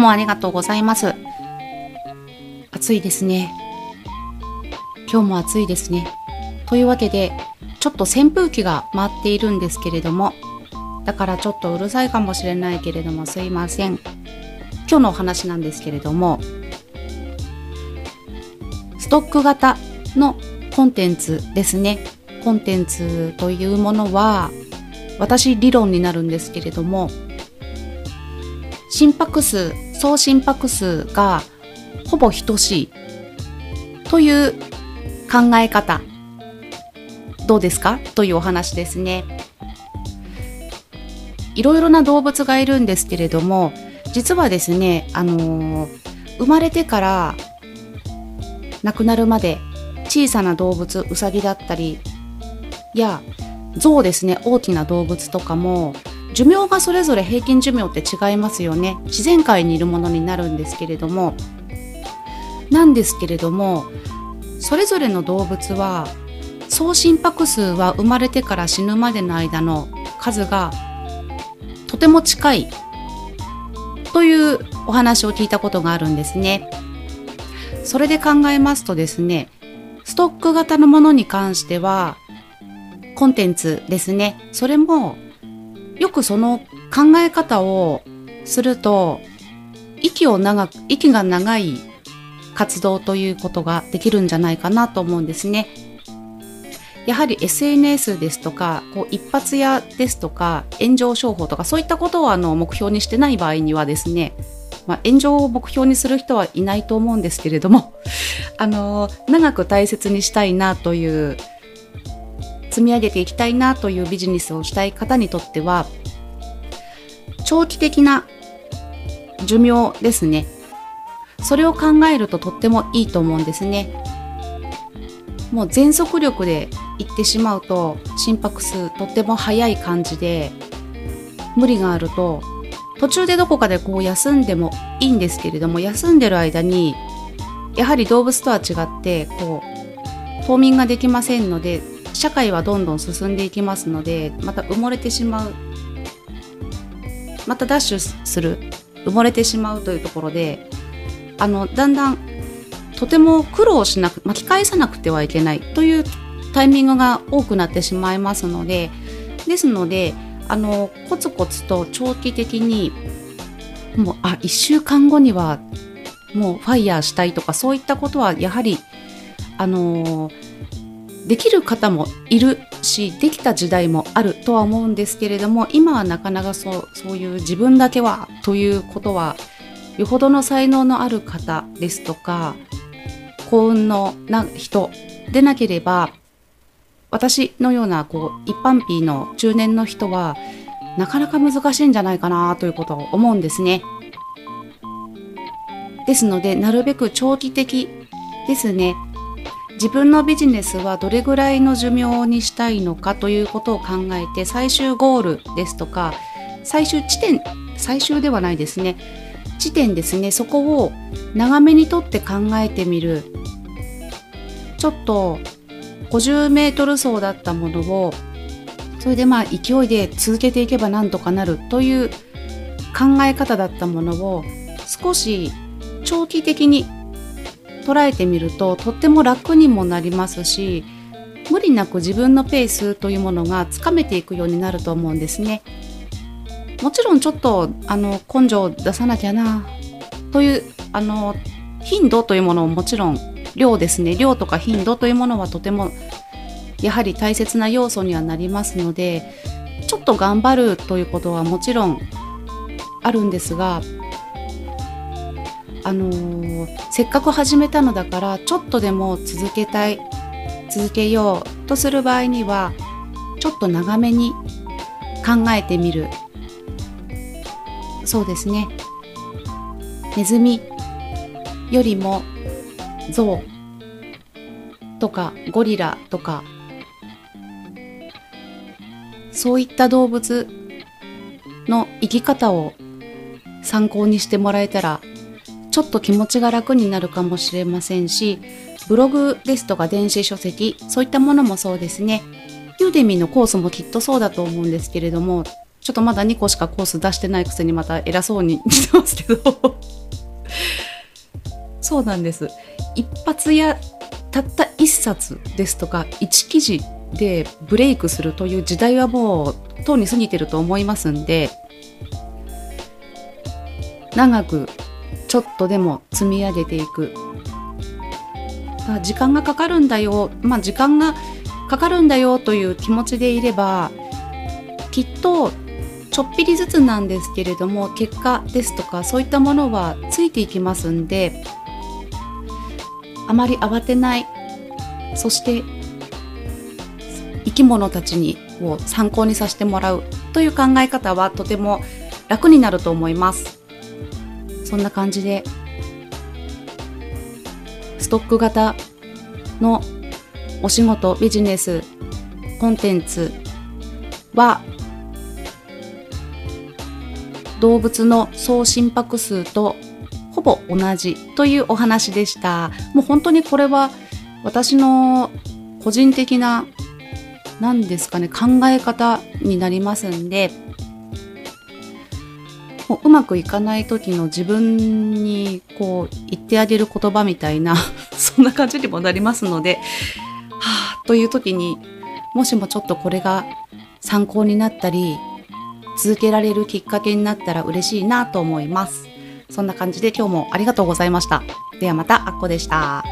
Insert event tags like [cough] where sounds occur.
もありがとうございます。暑いですね。今日も暑いですね。というわけで、ちょっと扇風機が回っているんですけれども、だからちょっとうるさいかもしれないけれどもすいません。今日のお話なんですけれども、ストック型のコンテンツですね。コンテンツというものは、私理論になるんですけれども、心拍数、総心拍数がほぼ等しいという考え方、どうですか？というお話ですね。いろいろな動物がいるんですけれども、実はですね、あのー生まれてから亡くなるまで小さな動物、ウサギだったり、や象ですね、大きな動物とかも寿命がそれぞれ平均寿命って違いますよね。自然界にいるものになるんですけれども、なんですけれども、それぞれの動物は総心拍数は生まれてから死ぬまでの間の数がとても近いというお話を聞いたことがあるんですね。それで考えますとですね、ストック型のものに関しては、コンテンツですね。それも、よくその考え方をすると、息を長く、息が長い活動ということができるんじゃないかなと思うんですね。やはり SNS ですとか、こう一発屋ですとか、炎上商法とか、そういったことをあの目標にしてない場合にはですね、まあ、炎上を目標にする人はいないと思うんですけれども、あの、長く大切にしたいなという、積み上げていきたいなというビジネスをしたい方にとっては、長期的な寿命ですね。それを考えるととってもいいと思うんですね。もう全速力で行ってしまうと心拍数とっても速い感じで無理があると途中でどこかでこう休んでもいいんですけれども休んでる間にやはり動物とは違ってこう冬眠ができませんので社会はどんどん進んでいきますのでまた埋もれてしまうまたダッシュする埋もれてしまうというところであのだんだんとても苦労しなく巻き返さなくてはいけないというタイミングが多くなってしまいますのでですのであのコツコツと長期的にもうあ1週間後にはもうファイヤーしたいとかそういったことはやはりあのできる方もいるしできた時代もあるとは思うんですけれども今はなかなかそうそういう自分だけはということはよほどの才能のある方ですとか幸運のな人でなければ私のようなこう一般ピーの中年の人はなかなか難しいんじゃないかなということを思うんですね。ですのでなるべく長期的ですね自分のビジネスはどれぐらいの寿命にしたいのかということを考えて最終ゴールですとか最終地点最終ではないですね。地点ですね。そこを長めにとって考えてみる。ちょっと50メートル走だったものをそれでまあ勢いで続けていけばなんとかなるという考え方だったものを少し長期的に捉えてみるととっても楽にもなりますし無理なく自分のペースというものがつかめていくようになると思うんですね。もちろんちょっとあの根性を出さなきゃなというあの頻度というものももちろん量ですね量とか頻度というものはとてもやはり大切な要素にはなりますのでちょっと頑張るということはもちろんあるんですがあのーせっかく始めたのだからちょっとでも続けたい続けようとする場合にはちょっと長めに考えてみる。そうですね。ネズミよりもゾウとかゴリラとかそういった動物の生き方を参考にしてもらえたらちょっと気持ちが楽になるかもしれませんしブログですとか電子書籍そういったものもそうですね。ユーデミーのコースもきっとそうだと思うんですけれどもちょっとまだ2個しかコース出してないくせにまた偉そうにしてますけど。[laughs] そうなんです。一発やたった一冊ですとか一記事でブレイクするという時代はもうとうに過ぎてると思いますんで長くちょっとでも積み上げていく。時間がかかるんだよ。まあ時間がかかるんだよという気持ちでいればきっとちょっぴりずつなんですけれども結果ですとかそういったものはついていきますんであまり慌てない。そして生き物たちにを参考にさせてもらうという考え方はとても楽になると思います。そんな感じでストック型のお仕事ビジネスコンテンツは動物の総心拍数とほぼ同じというお話でした。もう本当にこれは私の個人的な何ですかね考え方になりますんでううまくいかない時の自分にこう言ってあげる言葉みたいな [laughs] そんな感じにもなりますのではあという時にもしもちょっとこれが参考になったり続けられるきっかけになったら嬉しいなと思います。そんな感じで今日もありがとうございました。ではまた、あっこでした。